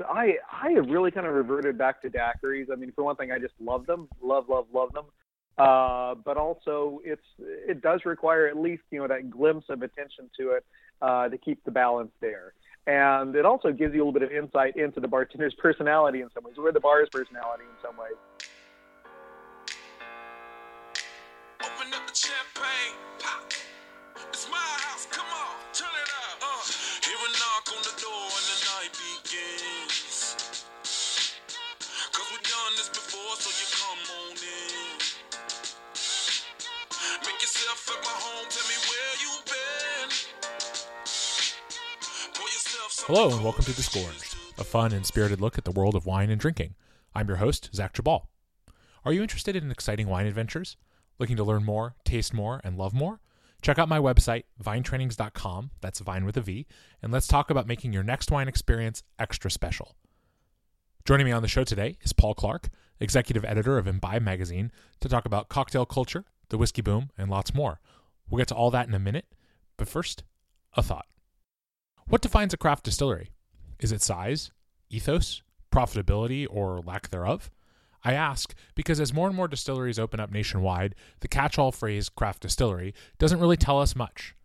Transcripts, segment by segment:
I I have really kind of reverted back to daiquiris. I mean, for one thing, I just love them, love, love, love them. Uh, but also, it's it does require at least you know that glimpse of attention to it uh, to keep the balance there. And it also gives you a little bit of insight into the bartender's personality in some ways, or the bar's personality in some ways. Open up the champagne, my home, tell me where you've been. Hello and welcome to Disgorged, a fun and spirited look at the world of wine and drinking. I'm your host, Zach Geballe. Are you interested in exciting wine adventures? Looking to learn more, taste more, and love more? Check out my website, vinetrainings.com, that's Vine with a V, and let's talk about making your next wine experience extra special. Joining me on the show today is Paul Clarke, executive editor of Imbibe magazine, to talk about cocktail culture, the whiskey boom, and lots more. We'll get to all that in a minute, but first, a thought. What defines a craft distillery? Is it size, ethos, profitability, or lack thereof? I ask because as more and more distilleries open up nationwide, the catch all phrase craft distillery doesn't really tell us much.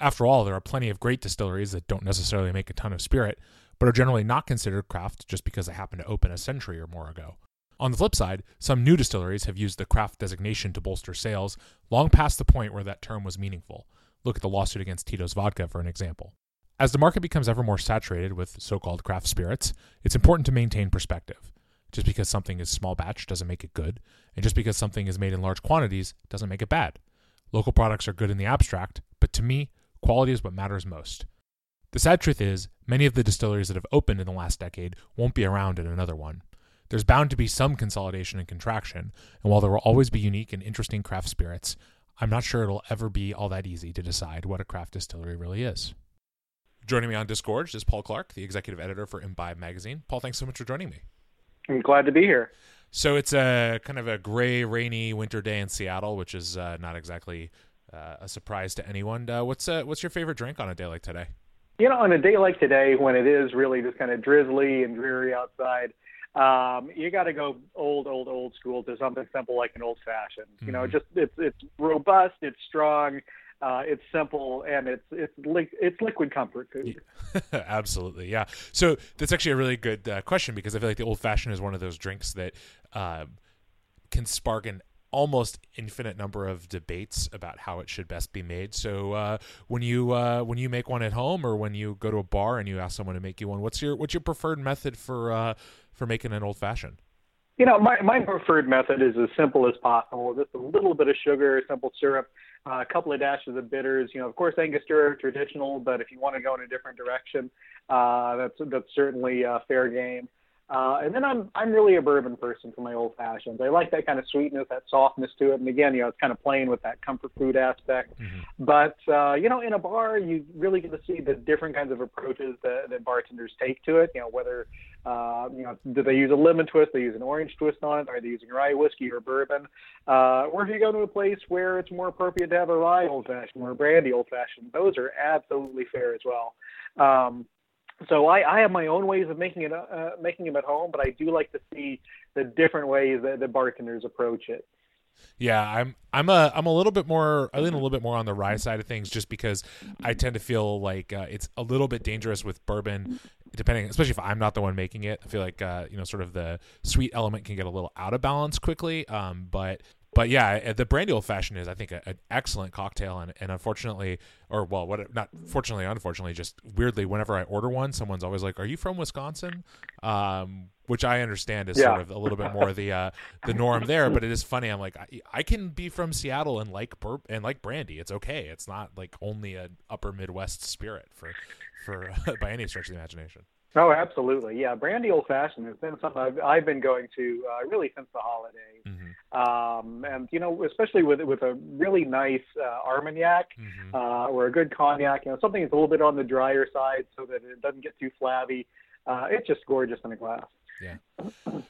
After all, there are plenty of great distilleries that don't necessarily make a ton of spirit, but are generally not considered craft just because they happened to open a century or more ago. On the flip side, some new distilleries have used the craft designation to bolster sales long past the point where that term was meaningful. Look at the lawsuit against Tito's Vodka for an example. As the market becomes ever more saturated with so called craft spirits, it's important to maintain perspective. Just because something is small batch doesn't make it good, and just because something is made in large quantities doesn't make it bad. Local products are good in the abstract, but to me, quality is what matters most. The sad truth is, many of the distilleries that have opened in the last decade won't be around in another one. There's bound to be some consolidation and contraction, and while there will always be unique and interesting craft spirits, I'm not sure it'll ever be all that easy to decide what a craft distillery really is. Joining me on Disgorged is Paul Clarke, the executive editor for Imbibe magazine. Paul, thanks so much for joining me. I'm glad to be here. So it's a kind of a gray, rainy winter day in Seattle, which is uh, not exactly uh, a surprise to anyone. Uh, what's uh, what's your favorite drink on a day like today? You know, on a day like today, when it is really just kind of drizzly and dreary outside, um, you got to go old, old, old school to something simple like an old fashioned. Mm-hmm. You know, mm-hmm. just it's it's robust, it's strong, uh, it's simple, and it's it's li- it's liquid comfort food. Absolutely, yeah. So that's actually a really good uh, question because I feel like the old fashioned is one of those drinks that uh, can spark an almost infinite number of debates about how it should best be made. So uh, when you uh, when you make one at home or when you go to a bar and you ask someone to make you one, what's your what's your preferred method for uh, for making an old fashioned? You know, my, my preferred method is as simple as possible. Just a little bit of sugar, simple syrup, uh, a couple of dashes of bitters. You know, of course, Angostura traditional, but if you want to go in a different direction, uh, that's that's certainly uh, fair game. Uh, and then I'm I'm really a bourbon person for my old fashions. I like that kind of sweetness, that softness to it. And again, you know, it's kind of playing with that comfort food aspect. Mm-hmm. But uh, you know, in a bar, you really get to see the different kinds of approaches that, that bartenders take to it. You know, whether uh, you know, do they use a lemon twist? They use an orange twist on it? Are they using rye whiskey or bourbon? Uh, or if you go to a place where it's more appropriate to have a rye old fashioned or a brandy old fashioned, those are absolutely fair as well. Um, so I, I have my own ways of making it uh, making them at home, but I do like to see the different ways that the bartenders approach it. Yeah, I'm I'm a I'm a little bit more I lean a little bit more on the rye side of things just because I tend to feel like uh, it's a little bit dangerous with bourbon depending especially if I'm not the one making it. I feel like uh, you know sort of the sweet element can get a little out of balance quickly. Um, but but yeah, the brandy old fashioned is I think a, an excellent cocktail, and, and unfortunately, or well, what not fortunately, unfortunately, just weirdly, whenever I order one, someone's always like, "Are you from Wisconsin?" Um, which I understand is yeah. sort of a little bit more the uh, the norm there. But it is funny. I'm like, I, I can be from Seattle and like burp and like brandy. It's okay. It's not like only an upper Midwest spirit for for uh, by any stretch of the imagination. Oh, absolutely. Yeah, brandy old fashioned has been something I've, I've been going to uh, really since the holidays. Mm-hmm. Um, and you know, especially with with a really nice uh, Armagnac mm-hmm. uh, or a good cognac, you know, something that's a little bit on the drier side so that it doesn't get too flabby. Uh, it's just gorgeous in a glass. Yeah.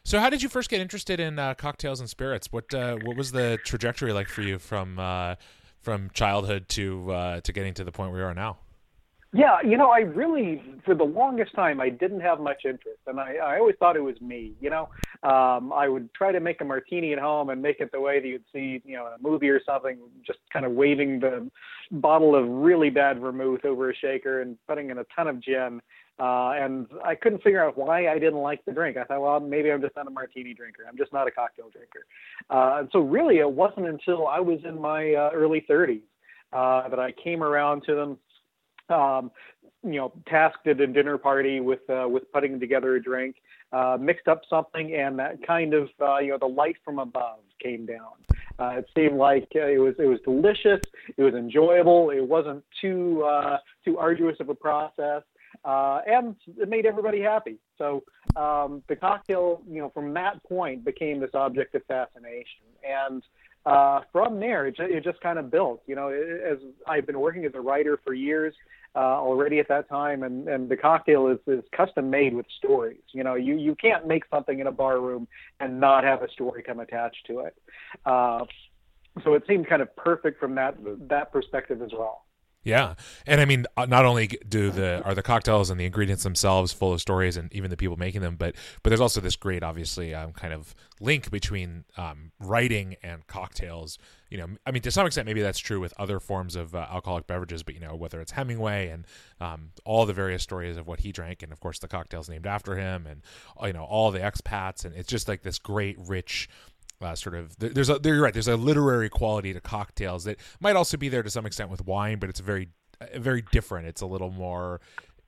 So, how did you first get interested in uh, cocktails and spirits? What uh, what was the trajectory like for you from uh, from childhood to uh, to getting to the point where you are now? Yeah, you know, I really, for the longest time, I didn't have much interest, and I, I always thought it was me. You know, um, I would try to make a martini at home and make it the way that you'd see, you know, in a movie or something, just kind of waving the bottle of really bad vermouth over a shaker and putting in a ton of gin. Uh, and I couldn't figure out why I didn't like the drink. I thought, well, maybe I'm just not a martini drinker. I'm just not a cocktail drinker. Uh, and so really, it wasn't until I was in my uh, early 30s uh, that I came around to them um, you know, tasked at a dinner party with uh, with putting together a drink, uh, mixed up something, and that kind of uh, you know the light from above came down. Uh, it seemed like uh, it was it was delicious, it was enjoyable, it wasn't too uh, too arduous of a process, and it made everybody happy. So um, the cocktail, you know, from that point became this object of fascination, and uh, from there, it, it just kind of built. You know, as I've been working as a writer for years uh, already at that time, and, and the cocktail is, is custom made with stories. You know, you you can't make something in a bar room and not have a story come attached to it. Uh, so it seemed kind of perfect from that that perspective as well. Yeah, and I mean, uh, not only do the are the cocktails and the ingredients themselves full of stories, and even the people making them, but but there's also this great, obviously, um, kind of link between um, writing and cocktails. You know, I mean, to some extent, maybe that's true with other forms of uh, alcoholic beverages, but you know, whether it's Hemingway and um, all the various stories of what he drank, and of course the cocktails named after him, and you know, all the expats, and it's just like this great, rich uh, sort of there's a you're right there's a literary quality to cocktails that might also be there to some extent with wine but it's very uh, very different. It's a little more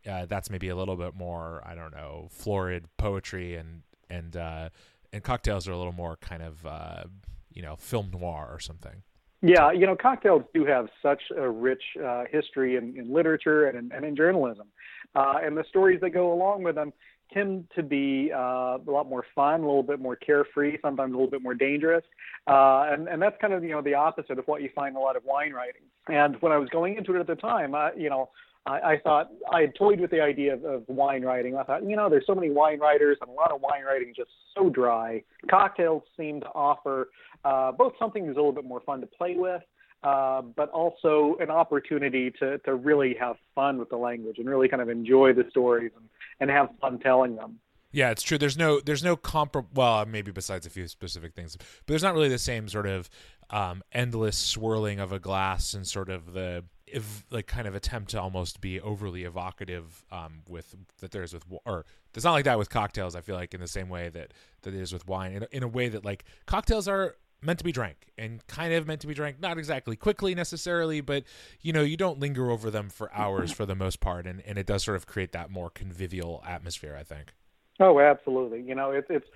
uh, that's maybe a little bit more I don't know florid poetry and and uh, and cocktails are a little more kind of uh, you know film noir or something. Yeah, you know, cocktails do have such a rich uh, history in, in literature and in, and in journalism, uh, and the stories that go along with them tend to be uh, a lot more fun, a little bit more carefree, sometimes a little bit more dangerous. Uh, and, and that's kind of, you know, the opposite of what you find in a lot of wine writing. And when I was going into it at the time, I, you know, I, I thought I had toyed with the idea of, of wine writing. I thought, you know, there's so many wine writers, and a lot of wine writing just so dry. Cocktails seem to offer uh, both something that's a little bit more fun to play with, uh, but also an opportunity to, to really have fun with the language and really kind of enjoy the stories and, and have fun telling them. Yeah, it's true. There's no there's no compar well, maybe besides a few specific things, but there's not really the same sort of um, endless swirling of a glass and sort of the if, like kind of attempt to almost be overly evocative um, with that there's with or it's not like that with cocktails. I feel like in the same way that that it is with wine, in, in a way that like cocktails are meant to be drank and kind of meant to be drank not exactly quickly necessarily but you know you don't linger over them for hours for the most part and, and it does sort of create that more convivial atmosphere i think. Oh absolutely. You know it's it's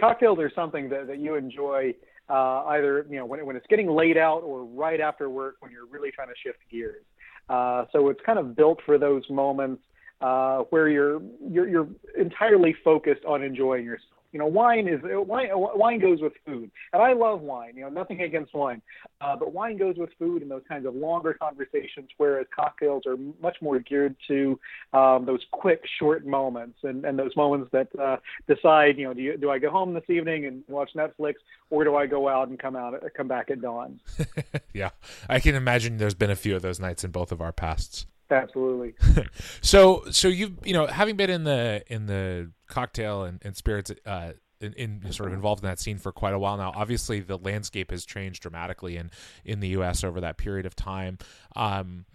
cocktails are something that, that you enjoy uh, either you know when, when it's getting laid out or right after work when you're really trying to shift gears. Uh, so it's kind of built for those moments uh, where you're, you're you're entirely focused on enjoying yourself you know, wine is wine. Wine goes with food, and I love wine. You know, nothing against wine, uh, but wine goes with food and those kinds of longer conversations. Whereas cocktails are much more geared to um, those quick, short moments, and, and those moments that uh, decide. You know, do you, do I go home this evening and watch Netflix, or do I go out and come out come back at dawn? yeah, I can imagine. There's been a few of those nights in both of our pasts. Absolutely. so, so you you know, having been in the in the cocktail and, and spirits uh, in, in, sort of involved in that scene for quite a while now. Obviously, the landscape has changed dramatically in in the U.S. over that period of time. Um,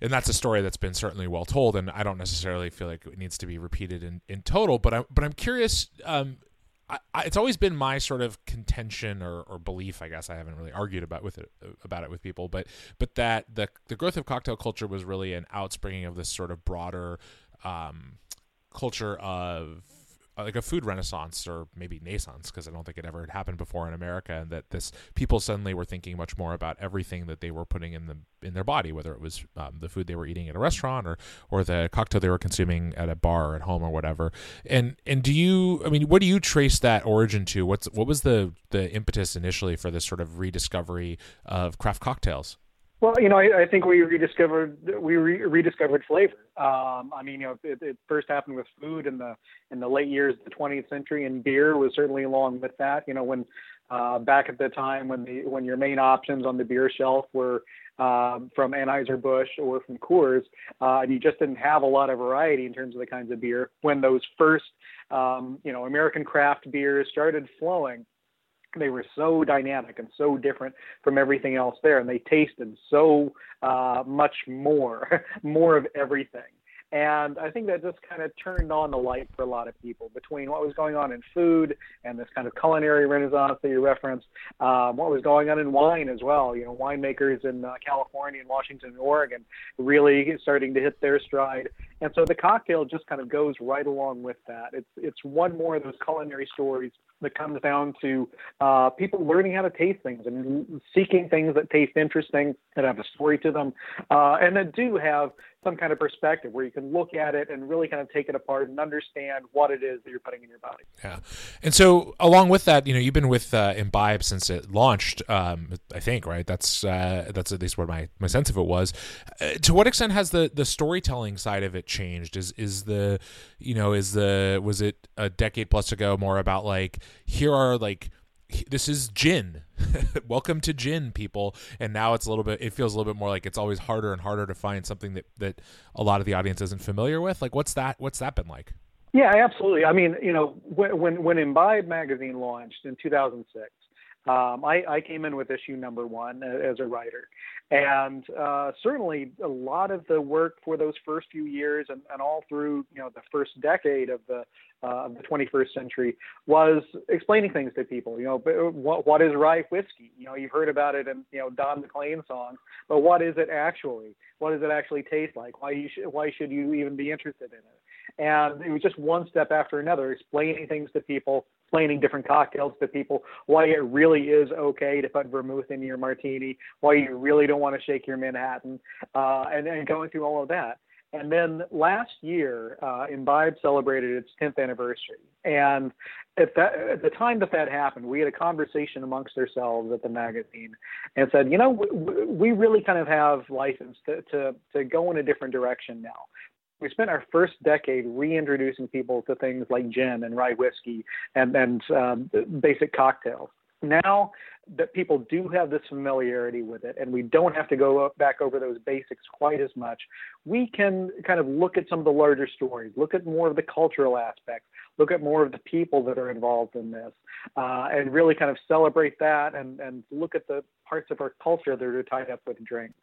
and that's a story that's been certainly well told, and I don't necessarily feel like it needs to be repeated in, in total. But I'm but I'm curious. Um, I, I, it's always been my sort of contention or, or belief. I guess I haven't really argued about with it about it with people, but but that the the growth of cocktail culture was really an outspringing of this sort of broader um, culture of like a food renaissance or maybe naissance because I don't think it ever had happened before in America and that this people suddenly were thinking much more about everything that they were putting in the in their body whether it was um, the food they were eating at a restaurant or or the cocktail they were consuming at a bar at home or whatever. And and do you I mean what do you trace that origin to? What's what was the the impetus initially for this sort of rediscovery of craft cocktails well, you know, I, I think we rediscovered we re- rediscovered flavor. Um, I mean, you know, it, it first happened with food in the in the late years of the 20th century, and beer was certainly along with that. You know, when uh, back at the time when the when your main options on the beer shelf were um, from Anheuser Busch or from Coors, uh, and you just didn't have a lot of variety in terms of the kinds of beer. When those first, um, you know, American craft beers started flowing, they were so dynamic and so different from everything else there, and they tasted so uh, much more, more of everything. And I think that just kind of turned on the light for a lot of people between what was going on in food and this kind of culinary renaissance that you referenced, um, what was going on in wine as well. You know, winemakers in uh, California and Washington and Oregon really starting to hit their stride. And so the cocktail just kind of goes right along with that. It's it's one more of those culinary stories that comes down to uh, people learning how to taste things and seeking things that taste interesting, that have a story to them, uh, and that do have some kind of perspective where you can look at it and really kind of take it apart and understand what it is that you're putting in your body. Yeah, and so along with that, you know, you've been with uh, Imbibe since it launched. Um, I think right. That's uh, that's at least what my, my sense of it was. Uh, to what extent has the the storytelling side of it changed? Is is the you know is the was it a decade plus ago more about like here are like this is gin. Welcome to gin people. And now it's a little bit it feels a little bit more like it's always harder and harder to find something that that a lot of the audience isn't familiar with. Like what's that what's that been like? Yeah absolutely. I mean you know when when, when imbibe magazine launched in 2006 um, I, I, came in with issue number one as a writer, and uh, certainly a lot of the work for those first few years and, and all through you know the first decade of the uh, of the 21st century was explaining things to people. You know, uh, what, what is rye whiskey? You know, you've heard about it in you know Don McLean songs, but what is it actually? What does it actually taste like? Why you sh- why should you even be interested in it? And it was just one step after another, explaining things to people, explaining different cocktails to people, why it really is okay to put vermouth in your martini, why you really don't want to shake your Manhattan, uh, and, and going through all of that. And then last year, uh, Imbibe celebrated its 10th anniversary. And at, that, at the time that that happened, we had a conversation amongst ourselves at the magazine and said, you know, we, we really kind of have license to, to, to go in a different direction now we spent our first decade reintroducing people to things like gin and rye whiskey and and um, basic cocktails. Now that people do have this familiarity with it and we don't have to go back over those basics quite as much, we can kind of look at some of the larger stories, look at more of the cultural aspects, look at more of the people that are involved in this, uh, and really kind of celebrate that and, and look at the parts of our culture that are tied up with drinks.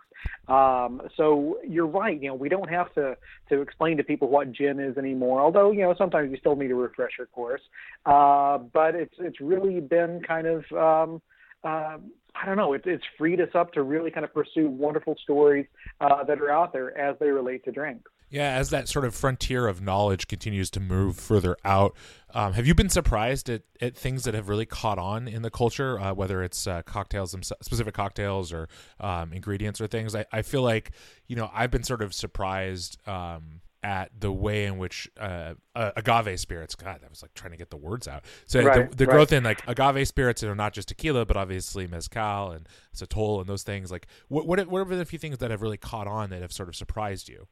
Um, so you're right. You know, we don't have to to explain to people what gin is anymore. Although you know sometimes you still need a refresher course. Uh, but it's it's really been kind of um, uh, I don't know. It, it's freed us up to really kind of pursue wonderful stories uh, that are out there as they relate to drinks. Yeah, as that sort of frontier of knowledge continues to move further out, um, have you been surprised at, at things that have really caught on in the culture, uh, whether it's uh, cocktails, specific cocktails, or um, ingredients or things? I, I feel like you know I've been sort of surprised um, at the way in which uh, uh, agave spirits. God, that was like trying to get the words out. So right, the, the right. growth in like agave spirits, you know, not just tequila, but obviously mezcal and sotol and those things. Like, what what what are the few things that have really caught on that have sort of surprised you?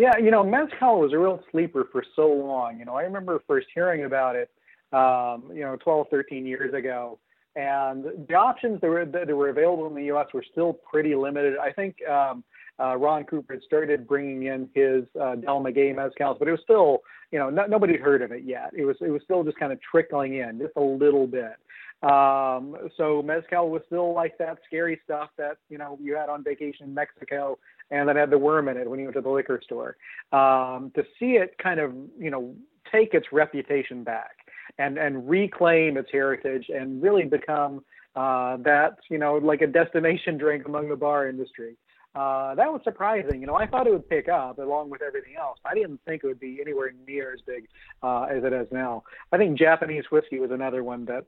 Yeah, you know, mezcal was a real sleeper for so long. You know, I remember first hearing about it, um, you know, 12, 13 years ago. And the options that were that were available in the U.S. were still pretty limited. I think um, uh, Ron Cooper had started bringing in his uh, Del Maguey mezcals, but it was still, you know, not, nobody had heard of it yet. It was it was still just kind of trickling in, just a little bit. Um, so mezcal was still like that scary stuff that you know you had on vacation in Mexico, and that had the worm in it when you went to the liquor store. Um, to see it kind of you know take its reputation back and and reclaim its heritage and really become uh, that you know like a destination drink among the bar industry uh, that was surprising. You know, I thought it would pick up along with everything else. I didn't think it would be anywhere near as big uh, as it is now. I think Japanese whiskey was another one that,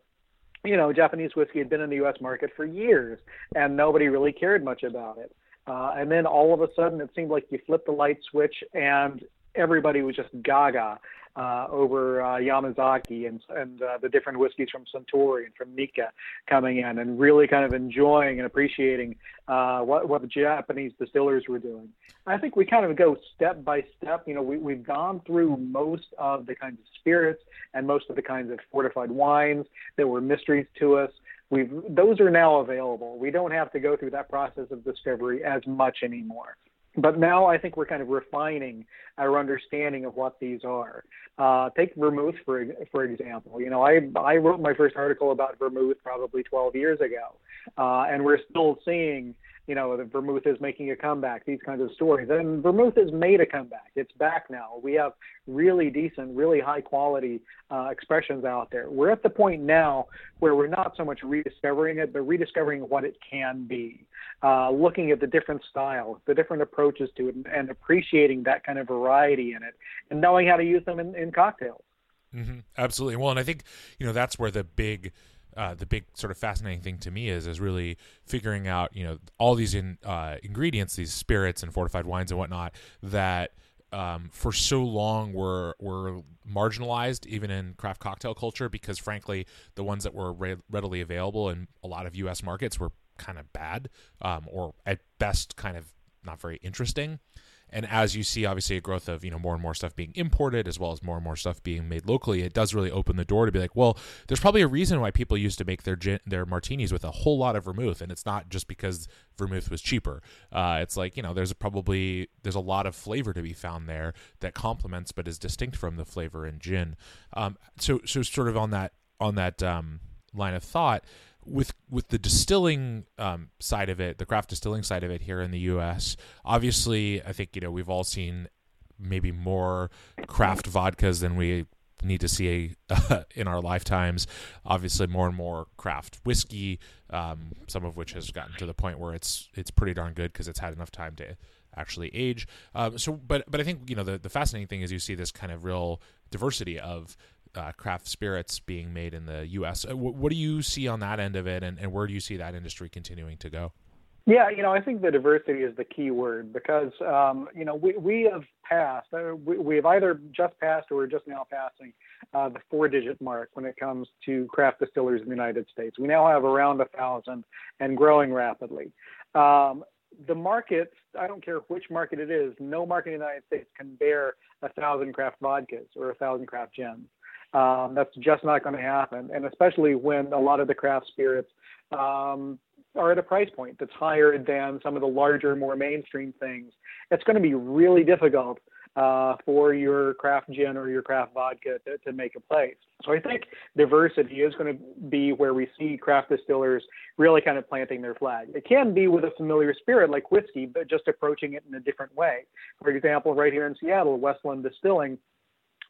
you know, Japanese whiskey had been in the U.S. market for years, and nobody really cared much about it. Uh, and then all of a sudden, it seemed like you flipped the light switch, and everybody was just gaga uh, over uh, Yamazaki and, and uh, the different whiskeys from Suntory and from Nikka coming in and really kind of enjoying and appreciating uh, what, what the Japanese distillers were doing. I think we kind of go step by step. You know, we, we've gone through most of the kinds of spirits and most of the kinds of fortified wines that were mysteries to us we've those are now available. We don't have to go through that process of discovery as much anymore. But now I think we're kind of refining our understanding of what these are. Uh, take vermouth for for example. You know, I I wrote my first article about vermouth probably 12 years ago, uh, and we're still seeing you know, the vermouth is making a comeback, these kinds of stories. And vermouth has made a comeback. It's back now. We have really decent, really high quality uh, expressions out there. We're at the point now where we're not so much rediscovering it, but rediscovering what it can be. Uh, looking at the different styles, the different approaches to it, and, and, appreciating that kind of variety in it, and knowing how to use them in, in cocktails. Mm-hmm. Absolutely. Well, and I think you know that's where the big uh, the big sort of fascinating thing to me is is really figuring out you know all these in, uh, ingredients, these spirits and fortified wines and whatnot that um, for so long were were marginalized even in craft cocktail culture because frankly the ones that were re- readily available in a lot of U.S. markets were kind of bad um, or at best kind of not very interesting and as you see obviously a growth of you know more and more stuff being imported as well as more and more stuff being made locally it does really open the door to be like well there's probably a reason why people used to make their gin, their martinis with a whole lot of vermouth. And it's not just because vermouth was cheaper. Uh, it's like you know there's probably there's a lot of flavor to be found there that complements but is distinct from the flavor in gin. Um, so so sort of on that on that um, line of thought with with the distilling um, side of it, the craft distilling side of it here in the U.S. Obviously, I think you know we've all seen maybe more craft vodkas than we need to see uh, in our lifetimes. Obviously, more and more craft whiskey, um, some of which has gotten to the point where it's it's pretty darn good because it's had enough time to actually age. Um, so, but but I think you know the the fascinating thing is you see this kind of real diversity of uh, craft spirits being made in the U.S. Uh, what do you see on that end of it, and, and where do you see that industry continuing to go? Yeah, you know, I think the diversity is the key word because, um, you know, we, we have passed, uh, we, we have either just passed or we're just now passing uh, the four digit mark when it comes to craft distillers in the United States. We now have around a thousand and growing rapidly. Um, the market, I don't care which market it is, no market in the United States can bear a thousand craft vodkas or a thousand craft gins. Um, that's just not going to happen, and especially when a lot of the craft spirits um, are at a price point that's higher than some of the larger, more mainstream things. It's going to be really difficult uh, for your craft gin or your craft vodka to, to make a place. So I think diversity is going to be where we see craft distillers really kind of planting their flag. It can be with a familiar spirit like whiskey, but just approaching it in a different way. For example, right here in Seattle, Westland Distilling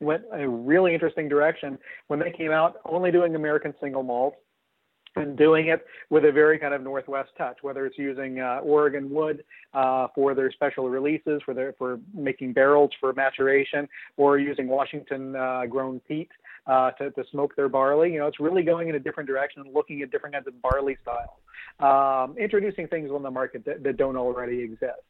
went a really interesting direction when they came out only doing American single malt and doing it with a very kind of Northwest touch, whether it's using uh, Oregon wood uh, for their special releases, for their for making barrels for maturation, or using Washington uh, grown peat uh, to, to smoke their barley. You know, it's really going in a different direction and looking at different kinds of barley styles, um, introducing things on the market that, that don't already exist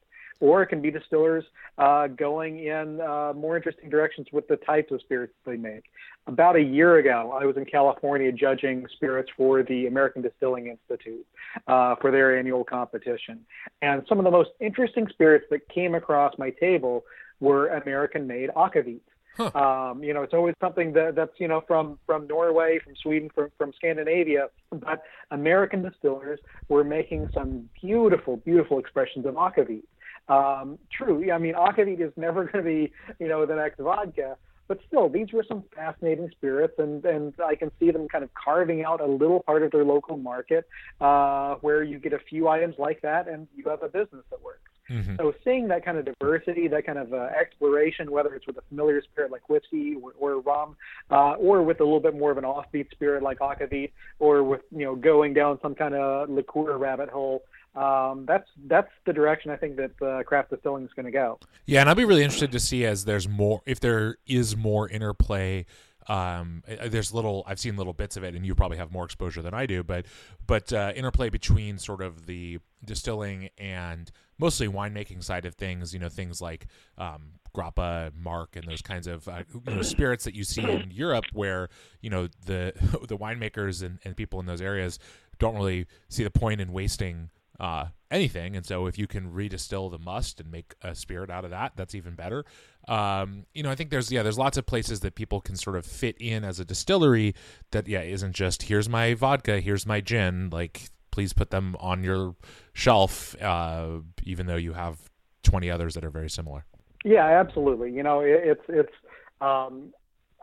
or it can be distillers uh, going in uh, more interesting directions with the types of spirits they make. About a year ago, I was in California judging spirits for the American Distilling Institute uh, for their annual competition. And some of the most interesting spirits that came across my table were American made akavit. Huh. Um, you know, it's always something that, that's you know from from Norway, from Sweden, from from Scandinavia. But American distillers were making some beautiful, beautiful expressions of akavit. Um, true. I mean, akavit is never going to be, you know, the next vodka, but still, these were some fascinating spirits, and and I can see them kind of carving out a little part of their local market, uh, where you get a few items like that, and you have a business that works. Mm-hmm. So seeing that kind of diversity, that kind of uh, exploration, whether it's with a familiar spirit like whiskey or, or rum, uh, or with a little bit more of an offbeat spirit like akavit, or with you know going down some kind of liqueur rabbit hole, um, that's that's the direction I think that uh, craft distilling is going to go. Yeah, and I'll be really interested to see as there's more if there is more interplay. Um, there's little I've seen little bits of it, and you probably have more exposure than I do, but but uh, interplay between sort of the distilling and mostly winemaking side of things. You know, things like um, grappa, marc, and those kinds of uh, you know, spirits that you see in Europe, where you know the the winemakers and, and people in those areas don't really see the point in wasting uh, anything. And so if you can redistill the must and make a spirit out of that, that's even better. um, you know, I think there's yeah, there's lots of places that people can sort of fit in as a distillery that yeah isn't just here's my vodka, here's my gin. Like, please put them on your shelf, uh, even though you have 20 others that are very similar. Yeah, absolutely. You know, it, it's it's. Um,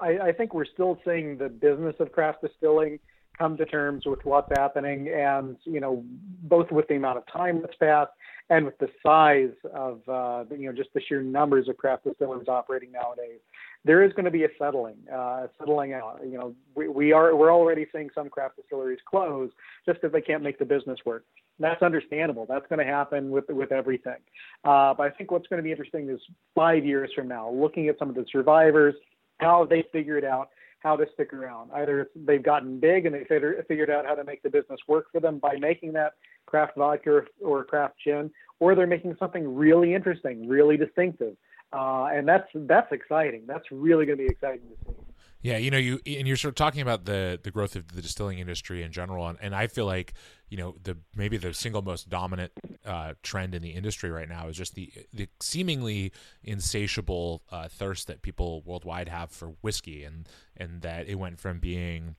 I, I think we're still seeing the business of craft distilling come to terms with what's happening, and you know, both with the amount of time that's passed and with the size of uh, you know just the sheer numbers of craft distillers operating nowadays, there is going to be a settling, uh, settling out. You know, we, we are we're already seeing some craft distilleries close just because they can't make the business work. That's understandable. That's going to happen with with everything. Uh, but I think what's going to be interesting is five years from now, looking at some of the survivors, how they figured out how to stick around. Either they've gotten big and they figured out how to make the business work for them by making that craft vodka or craft gin, or they're making something really interesting, really distinctive. Uh, and that's that's exciting. That's really going to be exciting to see. Yeah, you know, you and you're sort of talking about the the growth of the distilling industry in general, and, and I feel like you know the maybe the single most dominant uh, trend in the industry right now is just the the seemingly insatiable uh, thirst that people worldwide have for whiskey, and and that it went from being,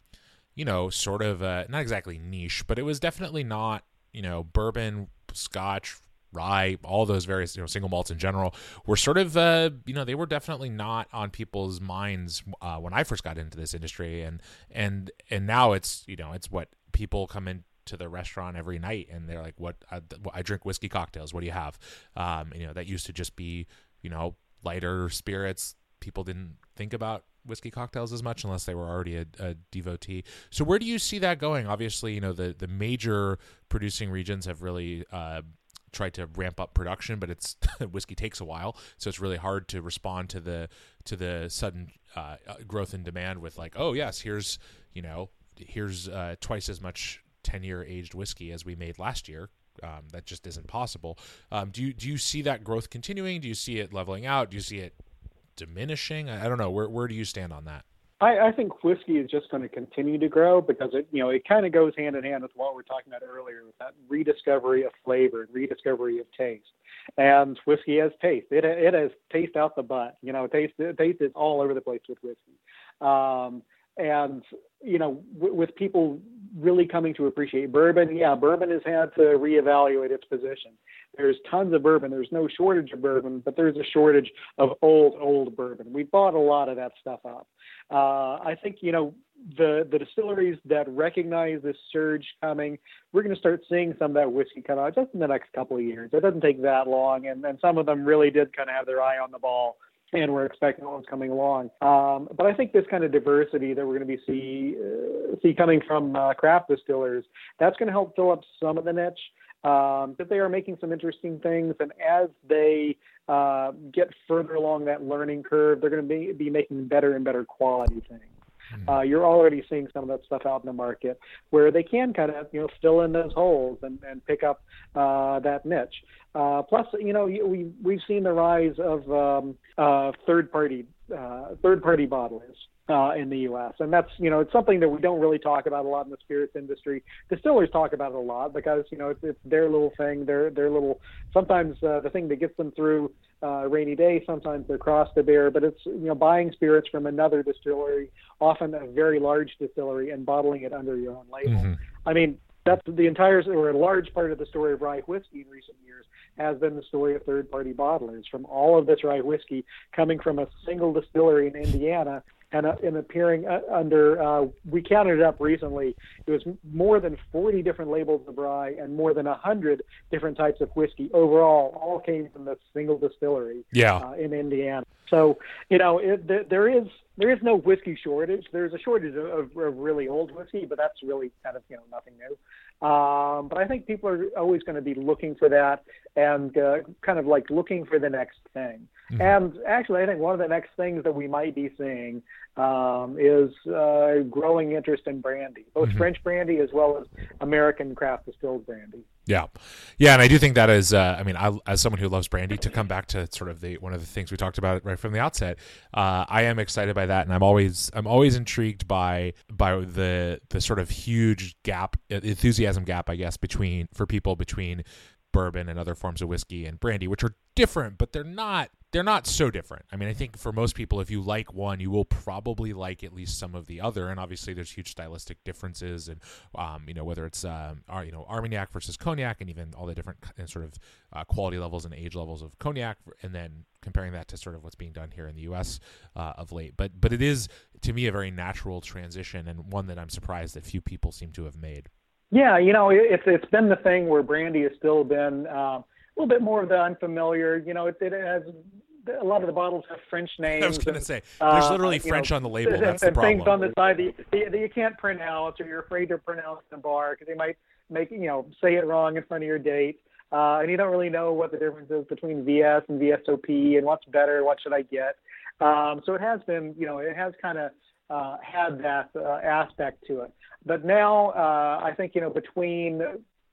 you know, sort of uh, not exactly niche, but it was definitely not you know bourbon, Scotch, rye, all those various you know single malts in general were sort of uh, you know they were definitely not on people's minds uh, when I first got into this industry, and and and now it's you know it's what people come in to the restaurant every night and they're like what I, I drink whiskey cocktails what do you have um, you know that used to just be you know lighter spirits people didn't think about whiskey cocktails as much unless they were already a, a, devotee. So where do you see that going? Obviously, you know the the major producing regions have really uh, tried to ramp up production, but it's whiskey takes a while, so it's really hard to respond to the to the sudden uh, uh, growth in demand with like, oh yes, here's you know here's uh, twice as much ten year aged whiskey as we made last year. Um, that just isn't possible. Um, do you do you see that growth continuing? Do you see it leveling out? Do you see it diminishing? I, I don't know. Where where do you stand on that? I, I think whiskey is just going to continue to grow because it, you know, it kind of goes hand in hand with what we were talking about earlier, with that rediscovery of flavor and rediscovery of taste. And whiskey has taste. It it has taste out the butt. You know, taste taste is all over the place with whiskey. Um, and you know, w- with people really coming to appreciate bourbon, yeah, bourbon has had to reevaluate its position. There's tons of bourbon. There's no shortage of bourbon, but there's a shortage of old, old bourbon. We bought a lot of that stuff up. Uh, I think you know the the distilleries that recognize this surge coming, we're going to start seeing some of that whiskey come out just in the next couple of years. It doesn't take that long, and, and some of them really did kind of have their eye on the ball and we're expecting ones coming along. Um, but I think this kind of diversity that we're going to be see uh, see coming from uh, craft distillers, that's going to help fill up some of the niche. Um, that they are making some interesting things, and as they uh, get further along that learning curve, they're going to be, be making better and better quality things. Hmm. Uh, you're already seeing some of that stuff out in the market where they can kind of you know fill in those holes and, and pick up uh, that niche. Uh, plus, you know, we we've seen the rise of um, uh, third party uh, third party bottlers uh, in the U.S. And that's you know it's something that we don't really talk about a lot in the spirits industry. Distillers talk about it a lot because you know it's, it's their little thing, their their little sometimes uh, the thing that gets them through uh, rainy day. Sometimes they're cross to bear, but it's you know buying spirits from another distillery, often a very large distillery, and bottling it under your own label. Mm-hmm. I mean, that's the entire or a large part of the story of rye whiskey in recent years has been the story of third party bottlers from all of this rye whiskey coming from a single distillery in Indiana and, uh, and appearing uh, under, uh, we counted it up recently, it was more than 40 different labels of rye and more than 100 different types of whiskey overall, all came from this single distillery yeah. uh, in Indiana. So, you know, it, th- there is there is no whiskey shortage. There's a shortage of, of, of really old whiskey, but that's really kind of, you know, nothing new. Um, but I think people are always going to be looking for that and uh, kind of like looking for the next thing. Mm-hmm. And actually, I think one of the next things that we might be seeing um, is uh, growing interest in brandy, both mm-hmm. French brandy as well as American craft distilled brandy. Yeah, yeah, and I do think that is. Uh, I mean, I, as someone who loves brandy, to come back to sort of the one of the things we talked about right from the outset, uh, I am excited by that, and I'm always I'm always intrigued by by the the sort of huge gap enthusiasm gap, I guess, between for people between bourbon and other forms of whiskey and brandy, which are different, but they're not they're not so different. I mean, I think for most people, if you like one, you will probably like at least some of the other. And obviously, there's huge stylistic differences, and um, you know whether it's um, you know Armagnac versus cognac, and even all the different sort of uh, quality levels and age levels of cognac, and then comparing that to sort of what's being done here in the U.S. Uh, of late. But but it is to me a very natural transition, and one that I'm surprised that few people seem to have made. Yeah, you know, it's it's been the thing where brandy has still been. Um, a little bit more of the unfamiliar. You know, it, it has a lot of the bottles have French names. I was going to say there's uh, literally French know, on the label. That's and the problem. things on the side that you, that you can't pronounce, or you're afraid to pronounce in the bar because they might make you know say it wrong in front of your date, uh, and you don't really know what the difference is between VS and VSOP and what's better, what should I get. Um, so it has been, you know, it has kind of uh, had that uh, aspect to it. But now uh, I think you know between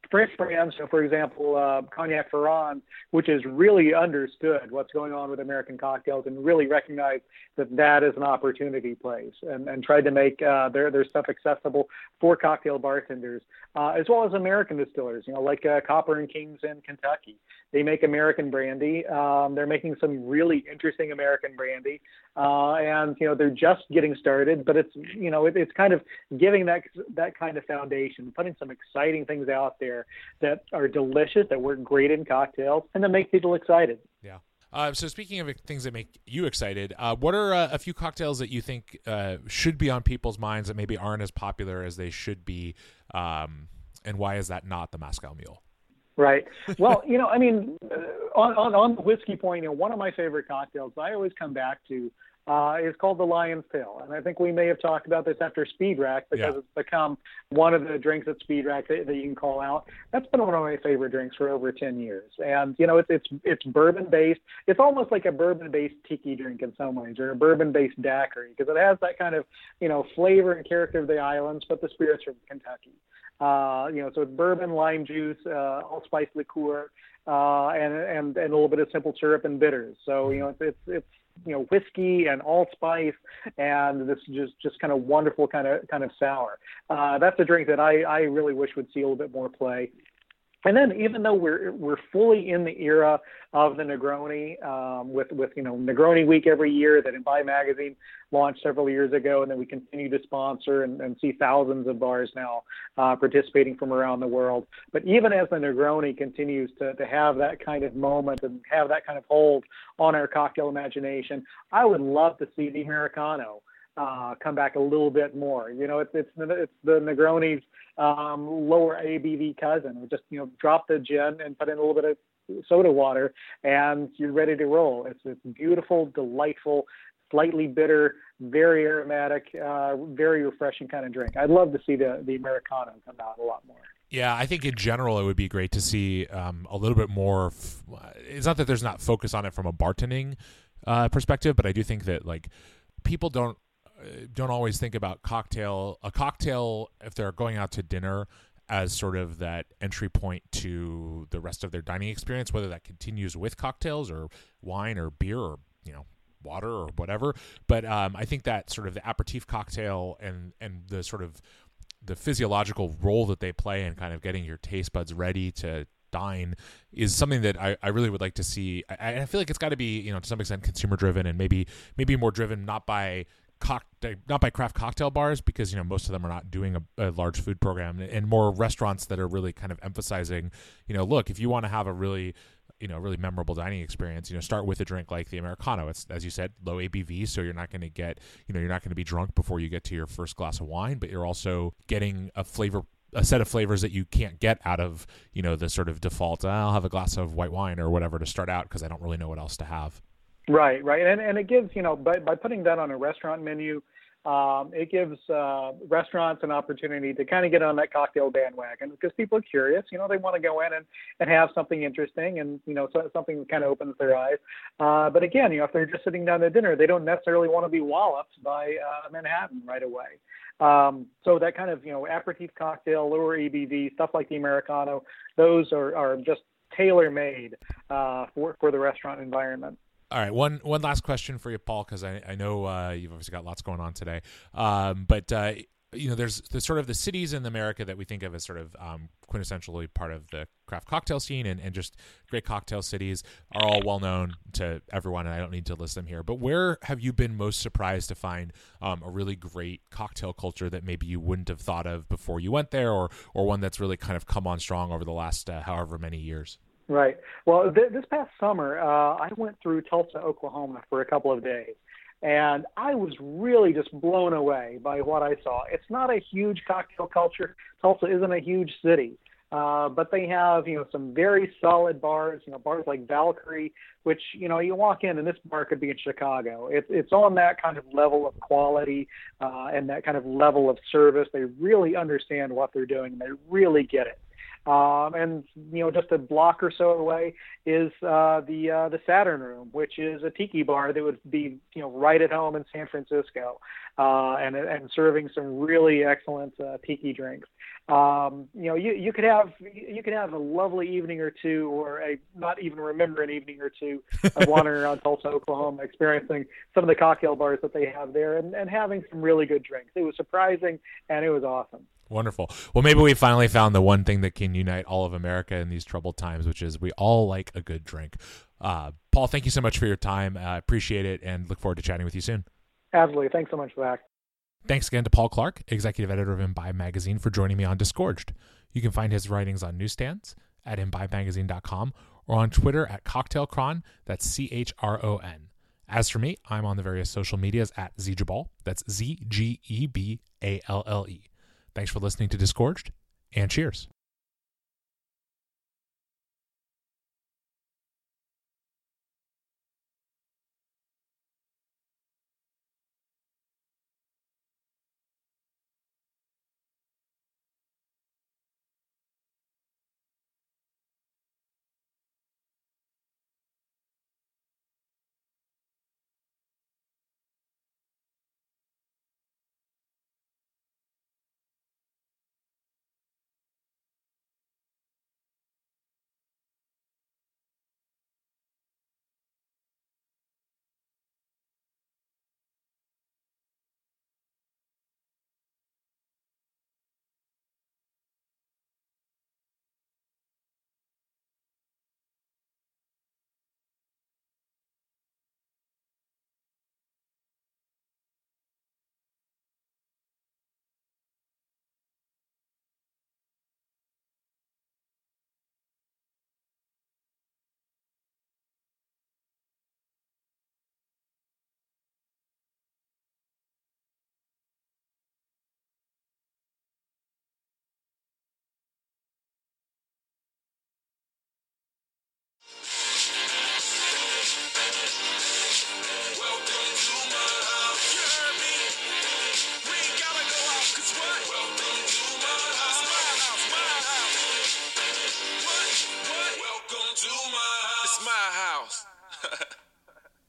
French brands, so for example, uh, Cognac Ferrand, which has really understood what's going on with American cocktails and really recognized that that is an opportunity place and, and tried to make uh, their, their stuff accessible for cocktail bartenders, uh, as well as American distillers, you know, like Copper and Kings in Kentucky. They make American brandy. Um, they're making some really interesting American brandy, uh, and you know they're just getting started. But it's you know it, it's kind of giving that that kind of foundation, putting some exciting things out there that are delicious, that work great in cocktails, and that make people excited. Yeah. Uh, so speaking of things that make you excited, uh, what are uh, a few cocktails that you think uh, should be on people's minds that maybe aren't as popular as they should be, um, and why is that not the Moscow Mule? Right. Well, you know, I mean, uh, on, on, on the whiskey point, you know, one of my favorite cocktails I always come back to uh, is called the Lion's Tail. And I think we may have talked about this after Speed Rack because yeah. it's become one of the drinks at Speed Rack that, that, you can call out. That's been one of my favorite drinks for over 10 years. And, you know, it's, it's, it's bourbon based. It's almost like a bourbon based tiki drink in some ways or a bourbon based daiquiri because it has that kind of, you know, flavor and character of the islands, but the spirits from Kentucky. Uh, you know, so it's bourbon, lime juice, uh, allspice liqueur, uh, and, and, and a little bit of simple syrup and bitters. So, you know, it's, it's, it's you know whiskey and allspice and this just just kind of wonderful kind of kind of sour. Uh, that's a drink that I I really wish would see a little bit more play. And then, even though we're we're fully in the era of the Negroni, um, with with you know Negroni Week every year that Imbibe Magazine launched several years ago, and then we continue to sponsor and, and see thousands of bars now uh, participating from around the world. But even as the Negroni continues to to have that kind of moment and have that kind of hold on our cocktail imagination, I would love to see the Americano uh, come back a little bit more. You know, it's it's it's the Negroni's um, lower ABV cousin. Just you know drop the gin and put in a little bit of soda water, and you're ready to roll. It's it's beautiful, delightful, slightly bitter, very aromatic, uh, very refreshing kind of drink. I'd love to see the the Americano come out a lot more. Yeah, I think in general it would be great to see um, a little bit more. F- it's not that there's not focus on it from a bartending uh, perspective, but I do think that like people don't don't always think about cocktail a cocktail if they're going out to dinner as sort of that entry point to the rest of their dining experience whether that continues with cocktails or wine or beer or you know water or whatever but um, i think that sort of the aperitif cocktail and and the sort of the physiological role that they play in kind of getting your taste buds ready to dine is something that I, I really would like to see. I, I feel like it's got to be you know to some extent consumer driven and maybe maybe more driven not by cocktail, not by craft cocktail bars because you know most of them are not doing a, a, large food program and more restaurants that are really kind of emphasizing you know look if you want to have a really you know really memorable dining experience you know start with a drink like the americano. It's as you said low abv so you're not going to get you know you're not going to be drunk before you get to your first glass of wine but you're also getting a flavor a set of flavors that you can't get out of you know the sort of default i'll have a glass of white wine or whatever to start out because i don't really know what else to have Right, right, and and it gives you know by by putting that on a restaurant menu, um, it gives uh, restaurants an opportunity to kind of get on that cocktail bandwagon because people are curious. You know, they want to go in and, and have something interesting and, you know, so, something that kind of opens their eyes. Uh, but again, you know, if they're just sitting down to dinner, they don't necessarily want to be walloped by uh, Manhattan right away. Um, so that kind of, you know, aperitif cocktail, lower ABV, stuff like the Americano, those are, are just tailor made uh, for, for the restaurant environment. All right, one one last question for you, Paul, because I, I know uh, you've obviously got lots going on today. Um, but uh, you know, there's the sort of the cities in America that we think of as sort of um, quintessentially part of the craft cocktail scene and, and just great cocktail cities are all well known to everyone, and I don't need to list them here. But where have you been most surprised to find um, a really great cocktail culture that maybe you wouldn't have thought of before you went there, or or one that's really kind of come on strong over the last uh, however many years? Right. Well, th- this past summer, uh, I went through Tulsa, Oklahoma for a couple of days, and I was really just blown away by what I saw. It's not a huge cocktail culture. Tulsa isn't a huge city, uh, but they have you know some very solid bars. You know bars like Valkyrie, which you know you walk in and this bar could be in Chicago. It's it's on that kind of level of quality uh, and that kind of level of service. They really understand what they're doing. And they really get it. Um, and you know, just a block or so away is uh, the uh, the Saturn Room, which is a tiki bar that would be you know right at home in San Francisco, uh, and and serving some really excellent uh, tiki drinks. Um, you know, you you could have you could have a lovely evening or two, or a not even remember an evening or two of wandering around Tulsa, Oklahoma, experiencing some of the cocktail bars that they have there, and, and having some really good drinks. It was surprising, and it was awesome. Wonderful. Well, maybe we finally found the one thing that can unite all of America in these troubled times, which is we all like a good drink. Uh, Paul, thank you so much for your time. I uh, appreciate it and look forward to chatting with you soon. Absolutely. Thanks so much, Zach. Thanks again to Paul Clarke, executive editor of Imbibe Magazine, for joining me on Disgorged. You can find his writings on newsstands at imbibemagazine.com or on Twitter at CocktailChron. That's C H R O N. As for me, I'm on the various social medias at Zgeballe. That's Z G E B A L L E. Thanks for listening to Disgorged, and cheers.